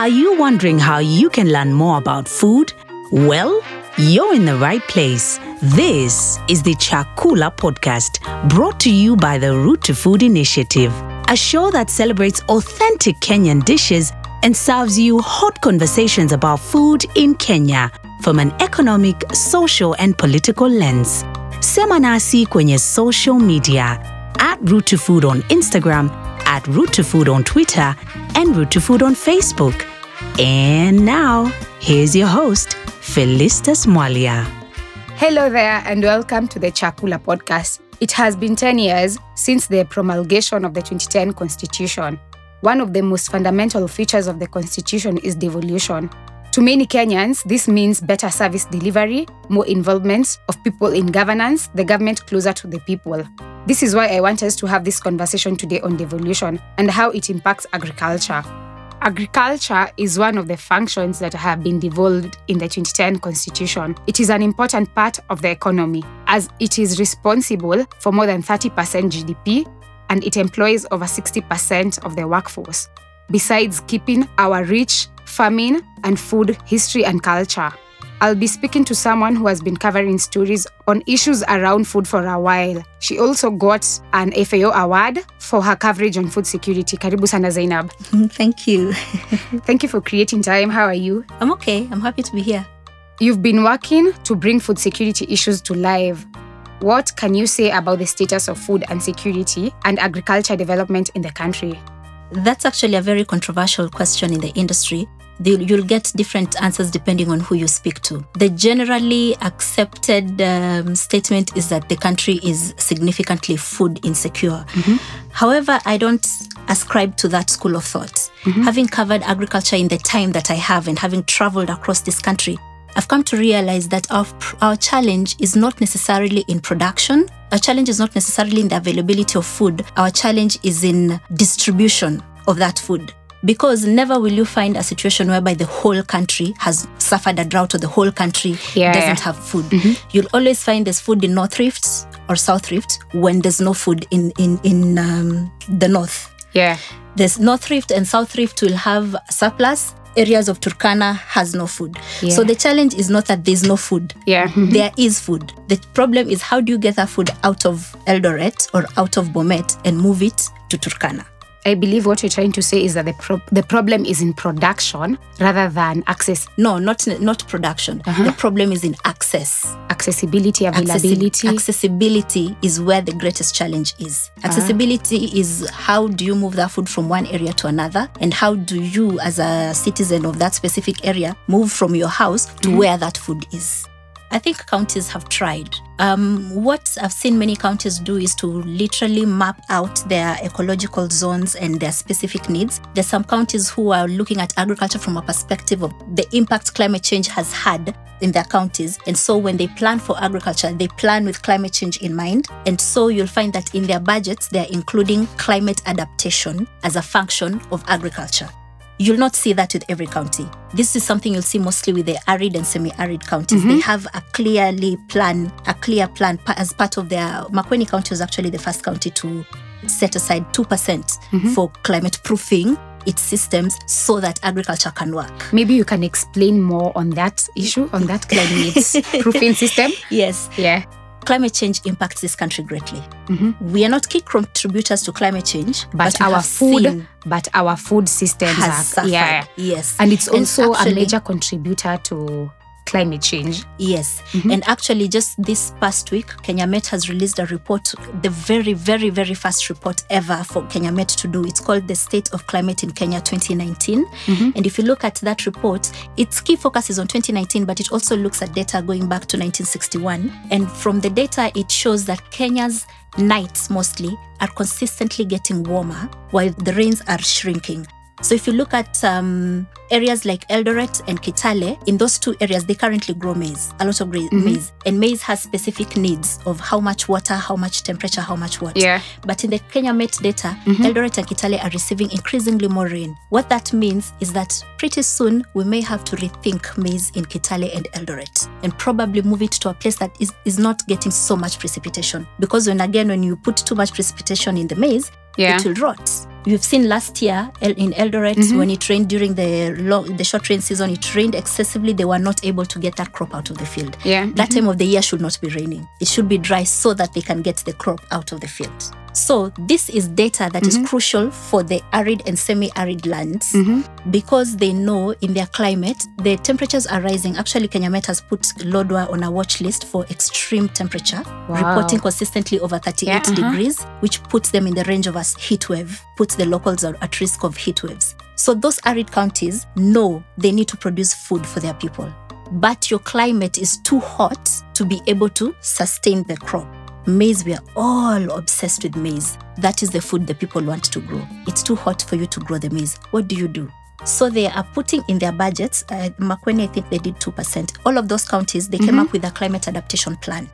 Are you wondering how you can learn more about food? Well, you're in the right place. This is the Chakula podcast, brought to you by the Route to Food Initiative, a show that celebrates authentic Kenyan dishes and serves you hot conversations about food in Kenya from an economic, social, and political lens. Sema nasi kwenye social media at Route to Food on Instagram, at Route to Food on Twitter, and Route to Food on Facebook. And now, here's your host, Felistas Mwalia. Hello there, and welcome to the Chakula podcast. It has been 10 years since the promulgation of the 2010 Constitution. One of the most fundamental features of the Constitution is devolution. To many Kenyans, this means better service delivery, more involvement of people in governance, the government closer to the people. This is why I want us to have this conversation today on devolution and how it impacts agriculture. Agriculture is one of the functions that have been devolved in the 2010 Constitution. It is an important part of the economy as it is responsible for more than 30% GDP and it employs over 60% of the workforce, besides keeping our rich farming and food history and culture. I'll be speaking to someone who has been covering stories on issues around food for a while. She also got an FAO award for her coverage on food security. Karibu sana Zainab. Thank you. Thank you for creating time. How are you? I'm okay. I'm happy to be here. You've been working to bring food security issues to life. What can you say about the status of food and security and agriculture development in the country? That's actually a very controversial question in the industry. You'll get different answers depending on who you speak to. The generally accepted um, statement is that the country is significantly food insecure. However, I don't ascribe to that school of thought. Having covered agriculture in the time that I have and having traveled across this country, I've come to realize that our, our challenge is not necessarily in production. Our challenge is not necessarily in the availability of food. Our challenge is in distribution of that food. Because never will you find a situation whereby the whole country has suffered a drought or the whole country Yeah, doesn't have food. You'll always find there's food in North Rift or South Rift when there's no food in, in, in um, the North. Yeah. There's North Rift and South Rift will have surplus. Areas of Turkana has no food. Yeah. So the challenge is not that there's no food. Yeah. There is food. The problem is how do you get that food out of Eldoret or out of Bomet and move it to Turkana? I believe what you're trying to say is that the, pro- the problem is in production rather than access, No, not not production. Uh-huh. The problem is in access. accessibility, Accessi- availability. accessibility is where the greatest challenge is. Uh-huh. Accessibility is how do you move that food from one area to another, and how do you, as a citizen of that specific area, move from your house to mm-hmm. where that food is. I think counties have tried. Um, what I've seen many counties do is to literally map out their ecological zones and their specific needs. There's some counties who are looking at agriculture from a perspective of the impact climate change has had in their counties. And so when they plan for agriculture, they plan with climate change in mind. And so you'll find that in their budgets, they're including climate adaptation as a function of agriculture. You'll not see that with every county. This is something you'll see mostly with the arid and semi-arid counties. They mm-hmm. have a clearly plan, a clear plan as part of their. Makueni County was actually the first county to set aside two percent mm-hmm. for climate proofing its systems so that agriculture can work. Maybe you can explain more on that issue, on that climate proofing system. Yes, Yeah. Climate change impacts this country greatly. Mm-hmm. We are not key contributors to climate change, But, we our food, but our food systems has are, suffered. yeah. Yes, And it's also actually- a major contributor to climate change. Yes. Mm-hmm. And actually, just this past week, Kenya Met has released a report, the very, very, very first report ever for Kenya Met to do. It's called The State of Climate in Kenya 2019. Mm-hmm. And if you look at that report, its key focus is on 2019, but it also looks at data going back to 1961. And from the data, it shows that Kenya's nights mostly are consistently getting warmer while the rains are shrinking. So if you look at um, areas like Eldoret and Kitale, in those two areas, they currently grow maize, a lot of gra- maize. And maize has specific needs of how much water, how much temperature, how much water. Yeah. But in the Kenya Met data, Eldoret and Kitale are receiving increasingly more rain. What that means is that pretty soon we may have to rethink maize in Kitale and Eldoret and probably move it to a place that is, is not getting so much precipitation. Because when again, when you put too much precipitation in the maize, Yeah. it will rot. You've seen last year in Eldoret Mm-hmm. when it rained during the long, the short rain season, it rained excessively. They were not able to get that crop out of the field. Yeah. Mm-hmm. That time of the year should not be raining. It should be dry so that they can get the crop out of the field. So this is data that is crucial for the arid and semi-arid lands because they know in their climate the temperatures are rising. Actually, Kenya Met has put Lodwar on a watch list for extreme temperature, Wow. reporting consistently over 38 Yeah, uh-huh. degrees, which puts them in the range of a heat wave, puts the locals are at risk of heat waves. So those arid counties know they need to produce food for their people. But your climate is too hot to be able to sustain the crop. Maize, we are all obsessed with maize. That is the food the people want to grow. It's too hot for you to grow the maize. What do you do? So they are putting in their budgets. Uh, Makueni, I think they did 2%. All of those counties, they came up with a climate adaptation plan.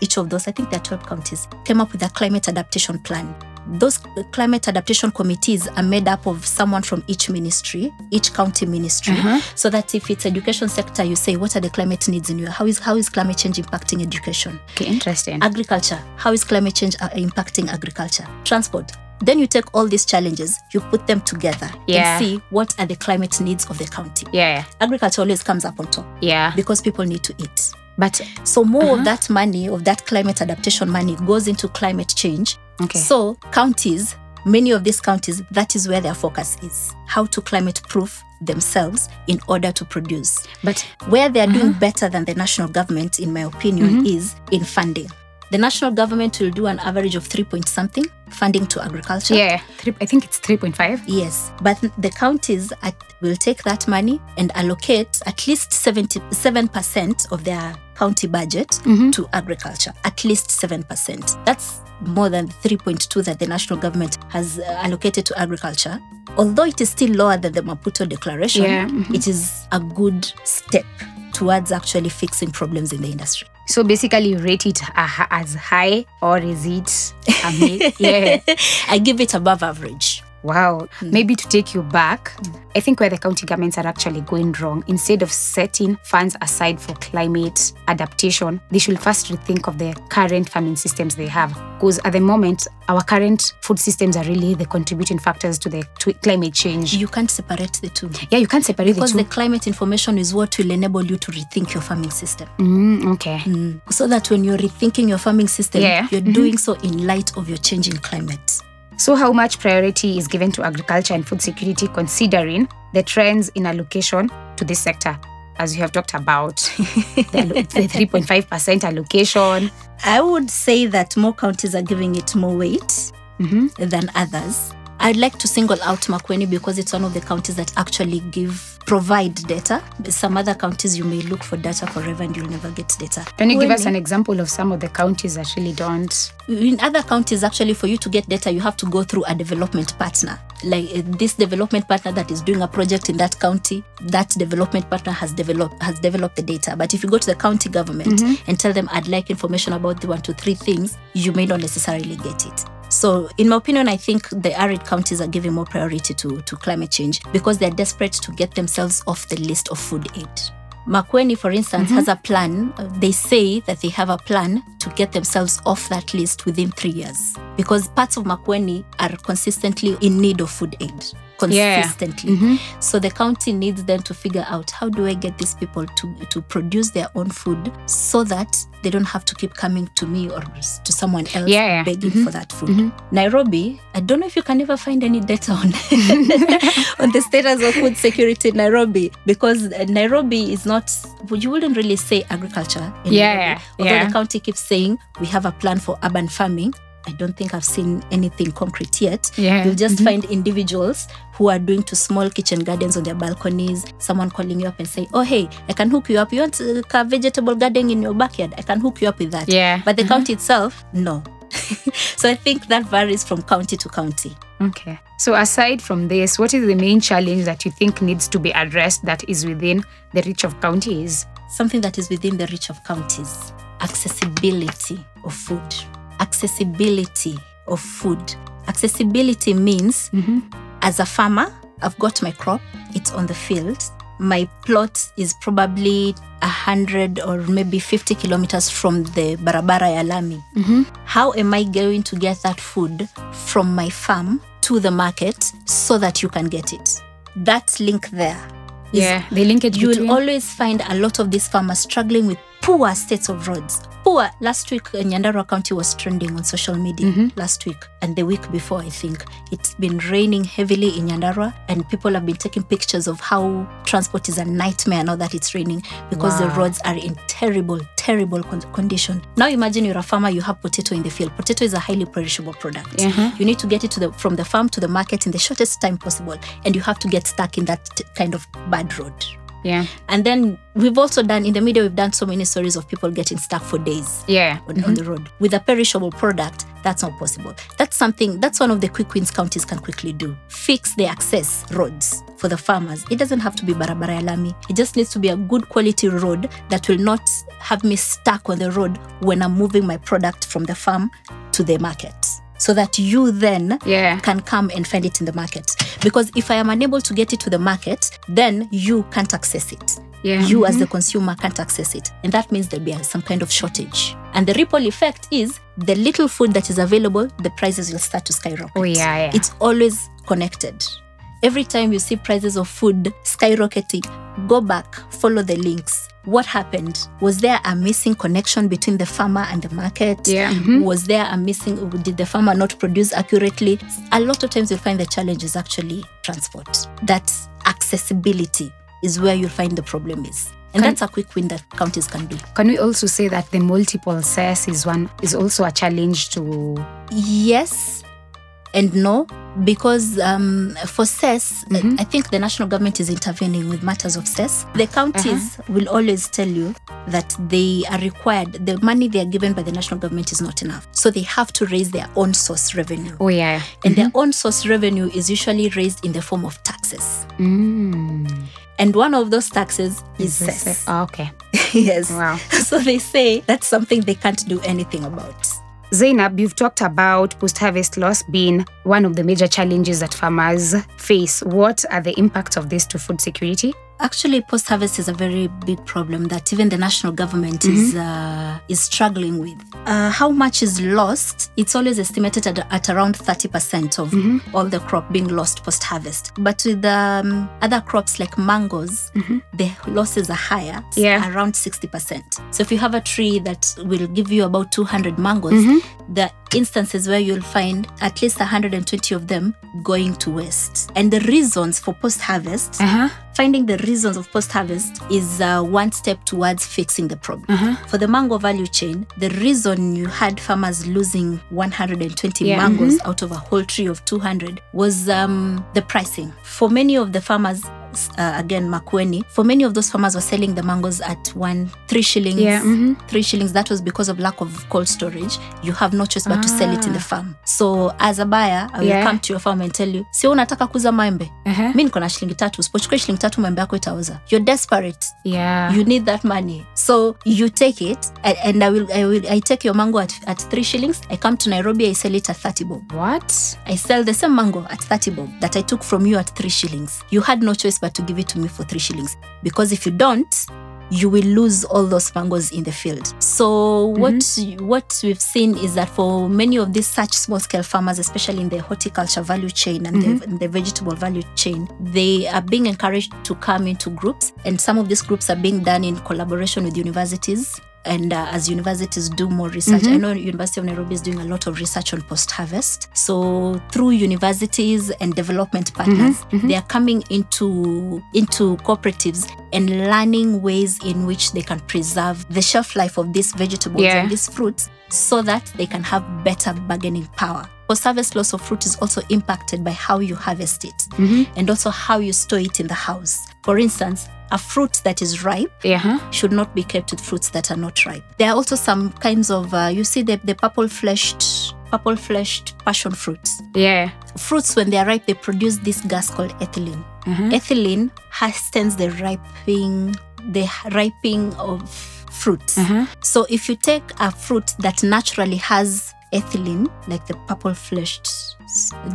Each of those, I think there are 12 counties, came up with a climate adaptation plan. Those climate adaptation committees are made up of someone from each ministry, each county ministry, so that if it's education sector, you say, what are the climate needs in your, how is, how is climate change impacting education? Okay, interesting. agriculture how is climate change uh, impacting agriculture transport then you take all these challenges you put them together Yeah. and see what are the climate needs of the county yeah, agriculture always comes up on top yeah. because people need to eat But so more Uh-huh. of that money of that climate adaptation money goes into climate change Okay. so counties many of these counties that is where their focus is how to climate proof themselves in order to produce but where they are Uh-huh. doing better than the national government, in my opinion, Mm-hmm. is in funding. The national government will do an average of three point something funding to agriculture. yeah, three, I think it's three point five. Yes, but the counties at, will take that money and allocate at least 77% of their county budget Mm-hmm. to agriculture. At least 7%. That's more than 3.2 that the national government has uh, allocated to agriculture. Although it is still lower than the Maputo declaration, Yeah, mhm. it is a good step towards actually fixing problems in the industry. So basically, rate it as high, or is it? A yeah. I give it above average. Wow. Hmm. Maybe to take you back, I think where the county governments are actually going wrong, instead of setting funds aside for climate adaptation, they should first rethink of the current farming systems they have. Because at the moment, our current food systems are really the contributing factors to the to climate change. You can't separate the two. yeah, you can't separate Because the the climate information is what will enable you to rethink your farming system. Mm, okay. Mm. So that when you're rethinking your farming system, Yeah. you're doing mm-hmm. so in light of your changing climate. So, how much priority is given to agriculture and food security considering the trends in allocation to this sector? As you have talked about, the, 3.5% allocation. I would say that more counties are giving it more weight Mhm. than others. I'd like to single out Makueni because it's one of the counties that actually give provide data. Some other counties you may look for data forever and you'll never get data. Can you give us an example of some of the counties that really don't? in other counties actually for you to get data you have to go through a development partner like uh, this development partner that is doing a project in that county that development partner has developed has developed the data but if you go to the county government and tell them i'd like information about the one two three things you may not necessarily get it so in my opinion i think the arid counties are giving more priority to, to climate change because they're desperate to get themselves off the list of food aid Makueni, for instance, mm-hmm. has a plan. They say that they have a plan to get themselves off that list within three years because parts of Makueni are consistently in need of food aid. Yeah. Consistently. Mm-hmm. So the county needs them to figure out how do I get these people to, to produce their own food so that they don't have to keep coming to me or to someone else Yeah, yeah. begging mm-hmm. for that food. Mm-hmm. Nairobi, I don't know if you can ever find any data on on the status of food security in Nairobi because Nairobi is not you wouldn't really say agriculture in Yeah, Nairobi. Although the county keeps saying we have a plan for urban farming. I don't think I've seen anything concrete yet. Yeah. You'll just find individuals who are doing to small kitchen gardens on their balconies. Someone calling you up and saying, "Oh, hey, I can hook you up. You want uh, a vegetable garden in your backyard? I can hook you up with that." Yeah. But the county itself, no. so I think that varies from county to county. Okay. So, aside from this, what is the main challenge that you think needs to be addressed that is within the reach of counties? something that is within the reach of counties accessibility of food accessibility of food accessibility means mm-hmm. as a farmer i've got my crop it's on the field my plot is probably 100 or maybe 50 kilometers from the barabara ya lami mm-hmm. how am i going to get that food from my farm to the market so that you can get it. That link there. is- Yeah, the linkage You between. will always find a lot of these farmers struggling with poor states of roads. Poor. Last week, uh, Nyandarua County was trending on social media. Mm-hmm. Last week and the week before, I think it's been raining heavily in Nyandarua, and people have been taking pictures of how transport is a nightmare now that it's raining because the roads are in terrible, terrible con- condition. Now imagine you're a farmer, you have potato in the field. Potato is a highly perishable product. Mhm. You need to get it to the from the farm to the market in the shortest time possible, and you have to get stuck in that kind of bad road. Yeah, And then we've also done in the media, we've done so many stories of people getting stuck for days yeah. on, on the mm-hmm. road. With a perishable product, that's not possible. That's something, that's one of the quick wins counties can quickly do. Fix the access roads for the farmers. It doesn't have to be barabara ya lami. It just needs to be a good quality road that will not have me stuck on the road when I'm moving my product from the farm to the market. So that you then Yeah. can come and find it in the market. Because if I am unable to get it to the market, then you can't access it. Yeah. You, as mm-hmm. the consumer, can't access it. And that means there'll be some kind of shortage. And the ripple effect is the little food that is available, the prices will start to skyrocket. Oh, yeah, yeah. It's always connected. Every time you see prices of food skyrocketing, go back, follow the links. What happened? Was there a missing connection between the farmer and the market? Yeah. Mhm. Was there a missing, did the farmer not produce accurately? A lot of times you'll find the challenge is actually transport. That accessibility is where you'll find the problem is. And Can- that's a quick win that counties can do. Can we also say that the multiple cess is one is also a challenge to Yes and no, because um, for cess, Mhm. I think the national government is intervening with matters of cess The counties will always tell you that they are required, the money they are given by the national government is not enough. So they have to raise their own source revenue. Oh yeah. And their own source revenue is usually raised in the form of taxes. Mm. And one of those taxes is cess oh, okay. yes. Wow. So they say that's something they can't do anything about. Zainab, you've talked about post harvest loss being one of the major challenges that farmers face. What are the impacts of this to food security? Actually, post harvest is a very big problem that even the national government is uh, is struggling with. Uh, how much is lost? It's always estimated at, at around thirty percent of all the crop being lost post harvest. But with um, other crops like mangoes, the losses are higher, Yeah. around sixty percent. So if you have a tree that will give you about two hundred mangoes, the instances where you'll find at least 120 of them going to waste. And the reasons for post harvest Uh-huh. Finding the reasons of post harvest is uh, one step towards fixing the problem. For the mango value chain, the reason you had farmers losing 120 Yeah. mangoes out of a whole tree of 200 was um, the pricing. For many of the farmers, uh, again, Makueni, for many of those farmers were selling the mangoes at one, three shillings, Yeah, mhm. three shillings. That was because of lack of cold storage. You have no choice but to sell it in the Ah. farm. So as a buyer, I will Yeah. come to your farm and tell you, sio unataka kuuza maembe Uh-huh. mi niko na shilingi tatu usipochukua shilingi tatu maembe yako itauza you're desperate Yeah. you need that money so you take it and, and I, will, I will i take your mango at, at three shillings i come to nairobi i sell it at 30 bob what? i sell the same mango at 30 bob that i took from you at three shillings you had no choice but to give it to me for three shillings because if you don't you will lose all those mangoes in the field. So what mhm. what we've seen is that for many of these such small scale farmers, especially in the horticulture value chain and the, mhm. the vegetable value chain, they are being encouraged to come into groups, and some of these groups are being done in collaboration with universities. And uh, as universities do more research, I mm-hmm. know University of Nairobi is doing a lot of research on post-harvest. So through universities and development mm-hmm. partners, mm-hmm. they are coming into into cooperatives and learning ways in which they can preserve the shelf life of these vegetables Yeah. and these fruits so that they can have better bargaining power. Post harvest loss of fruit is also impacted by how you harvest it and also how you store it in the house. For instance, a fruit that is ripe Yeah. huh? should not be kept with fruits that are not ripe. There are also some kinds of uh, you see the, the purple fleshed purple fleshed passion fruits. Yeah. Fruits when they are ripe they produce this gas called ethylene. Mhm. Ethylene hastens the ripening the ripening of fruits. Uh-huh. So if you take a fruit that naturally has ethylene, like the purple fleshed,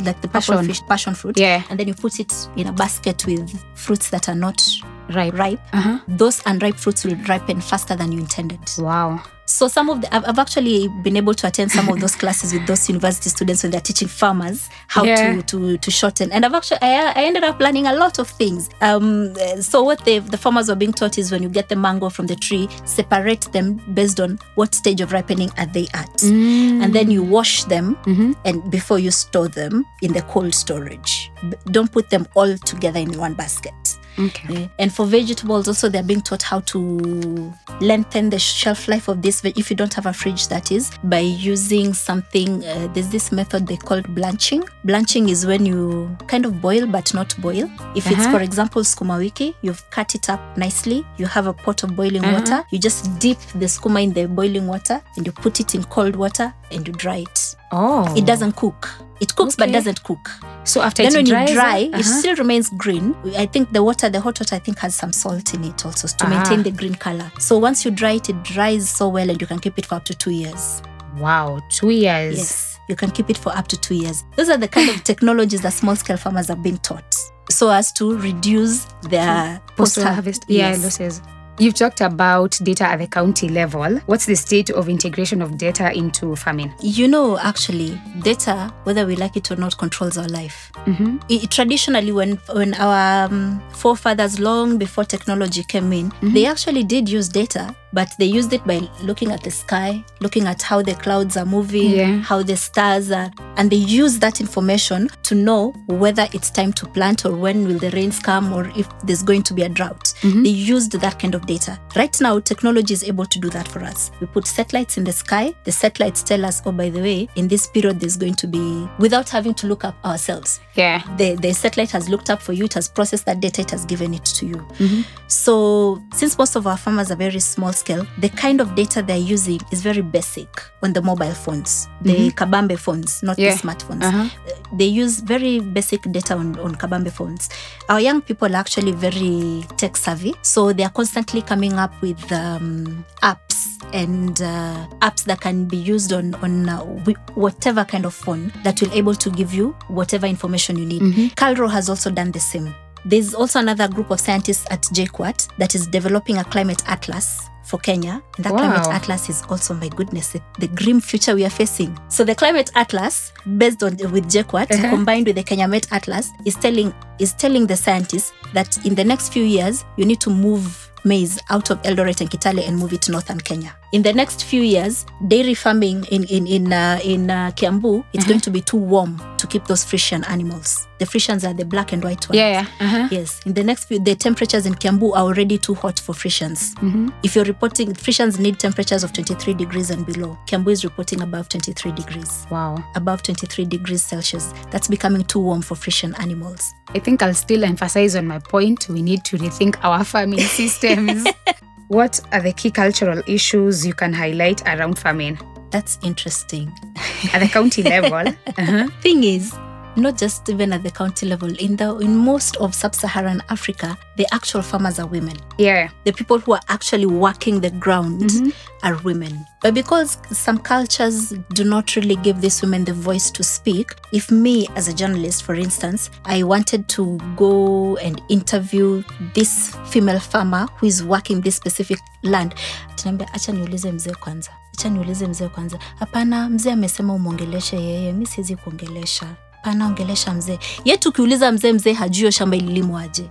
like the purple Passion. fish passion fruit, Yeah. and then you put it in a basket with fruits that are not Right. ripe, Uh-huh. those unripe fruits will ripen faster than you intended. Wow. So some of the I've, I've actually been able to attend some of those classes with those university students when they're teaching farmers how Yeah. to, to to shorten. And I've actually I, I ended up learning a lot of things. Um, so what they the farmers were being taught is when you get the mango from the tree, separate them based on what stage of ripening are they at, and then you wash them Mhm. and before you store them in the cold storage. Don't put them all together in one basket. Okay. Eh, And for vegetables, also they're being taught how to lengthen the shelf life of this. If you don't have a fridge, that is by using something. Uh, there's this method they call blanching. Blanching is when you kind of boil but not boil. If it's, Uh-huh. for example, sukuma wiki, you've cut it up nicely. You have a pot of boiling Uh-huh. water. You just dip the sukuma in the boiling water and you put it in cold water and you dry it. Oh. It doesn't cook. It cooks but doesn't cook So after then it when dries, you dry, uh-huh. it still remains green. I think the water, the hot water, I think has some salt in it also to maintain Ah. the green color. So once you dry it, it dries so well and you can keep it for up to two years. Wow, two years. Yes, you can keep it for up to two years. Those are the kind of technologies that small scale farmers are being taught so as to reduce their Post harvest. Yeah, Yes. losses. You've talked about data at the county level. What's the state of integration of data into farming? You know, actually, data, whether we like it or not, controls our life. Mm-hmm. I- traditionally when when our um, forefathers long before technology came in they actually did use data but they used it by looking at the sky looking at how the clouds are moving Yeah. how the stars are and they use that information to know whether it's time to plant or when will the rains come or if there's going to be a drought. Mm-hmm. They used that kind of data. Right now technology is able to do that for us. We put satellites in the sky. The satellites tell us oh by the way in this period there's going to be without having to look up ourselves. Yeah. the, the satellite has looked up for you, it has processed that data, it has given it to you. Mm-hmm. So, since most of our farmers are very small scale, the kind of data they're using is very basic on the mobile phones, the mm-hmm. Kabambe phones, not Yeah. The smartphones. Uh-huh. They use very basic data on, on Kabambe phones. Our young people are actually very tech savvy, so they are constantly coming up with um, apps and uh, apps that can be used on on uh, whatever kind of phone that will able to give you whatever information you need. KALRO has also done the same. There's also another group of scientists at JKUAT that is developing a climate atlas for Kenya. And that climate atlas is also, my goodness, the, the grim future we are facing. So the climate atlas, based on with JKUAT, Uh-huh. combined with the Kenya Met Atlas, is telling is telling the scientists that in the next few years you need to move maize out of Eldoret and Kitale and move it to northern Kenya. In the next few years, dairy farming in in in uh, in uh, Kiambu, it's Uh-huh. going to be too warm to keep those Friesian animals. The Friesians are the black and white ones. Yeah, yeah. Uh-huh. Yes, in the next few, the temperatures in Kiambu are already too hot for Friesians. If you're reporting, Friesians need temperatures of 23 degrees and below. Kiambu is reporting above 23 degrees, Wow. above 23 degrees Celsius. That's becoming too warm for Friesian animals. I think I'll still emphasize on my point. We need to rethink our farming systems. what are the key cultural issues you can highlight around farming That's interesting. at the county level? Uh-huh. Thing is, not just even at the county level, in the in most of sub-Saharan Africa, the actual farmers are women. Yeah. the people who are actually working the ground Mm-hmm. are women. But because some cultures do not really give these women the voice to speak, if me as a journalist, for instance, I wanted to go and interview this female farmer who is working this specific land, tunaambia acha niulize mzee kwanza, acha niulize mzee kwanza. Hapana, mzee amesema umwongeleshe yeye, mi siwezi kuongelesha. Hapana, ongelesha mzee. Ye tukiuliza mzee, mzee hajui hiyo shamba ililimwaje.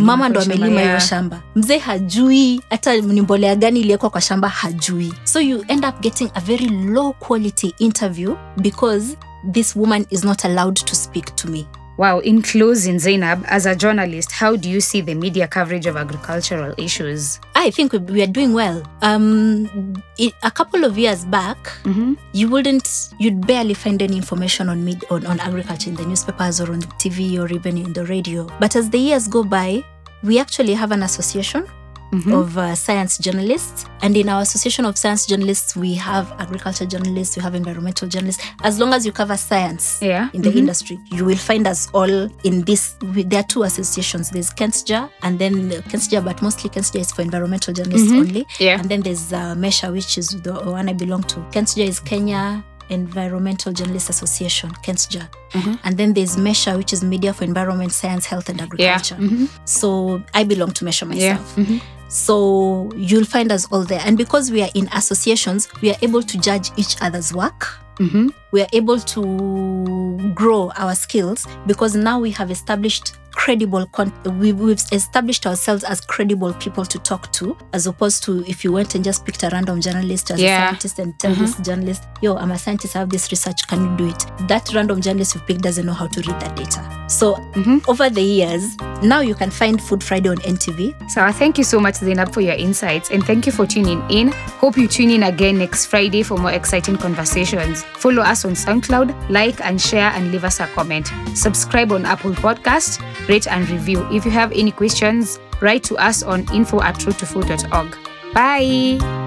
mama ndo amelima hiyo shamba mzee hajui hata ni mbolea gani iliwekwa kwa shamba hajui so you end up getting a very low quality interview because this woman is not allowed to speak to me Wow. In closing, Zainab, as a journalist, how do you see the media coverage of agricultural issues? I think we, we are doing well um i a couple of years back Mm-hmm. you wouldn't you'd barely find any information on, mid, on on agriculture in the newspapers or on the tv or even in the radio but as the years go by we actually have an association Mhm. of uh, science journalists. And in our Association of Science Journalists, we have agriculture journalists, we have environmental journalists. As long as you cover science Yeah. in the Mhm. industry, you will find us all in this. we- There are two associations there's Kensja, and then Kensja, but mostly Kensja is for environmental journalists Mhm. only. Yeah. And then there's uh, Mesha, which is the one I belong to. Kensja is Kenya Environmental Journalists Association, KENSJA. And then there's MESHA, which is Media for Environment, Science, Health and Agriculture. Yeah. So I belong to MESHA Yeah. myself. So you'll find us all there. And because we are in associations, we are able to judge each other's work. Mhm. We are able to grow our skills because now we have established credible con- we, we've established ourselves as credible people to talk to as opposed to if you went and just picked a random journalist as Yeah. a scientist and tell this mm-hmm. journalist yo i'm a scientist i have this research can you do it that random journalist you picked doesn't know how to read that data so mm-hmm. over the years now you can find food friday on ntv So thank you so much, Zainab, for your insights, and thank you for tuning in. Hope you tune in again next Friday for more exciting conversations. Follow us on SoundCloud, like and share, and leave us a comment. Subscribe on Apple Podcast, rate and review. If you have any questions, write to us on info at routetofood.org. Bye.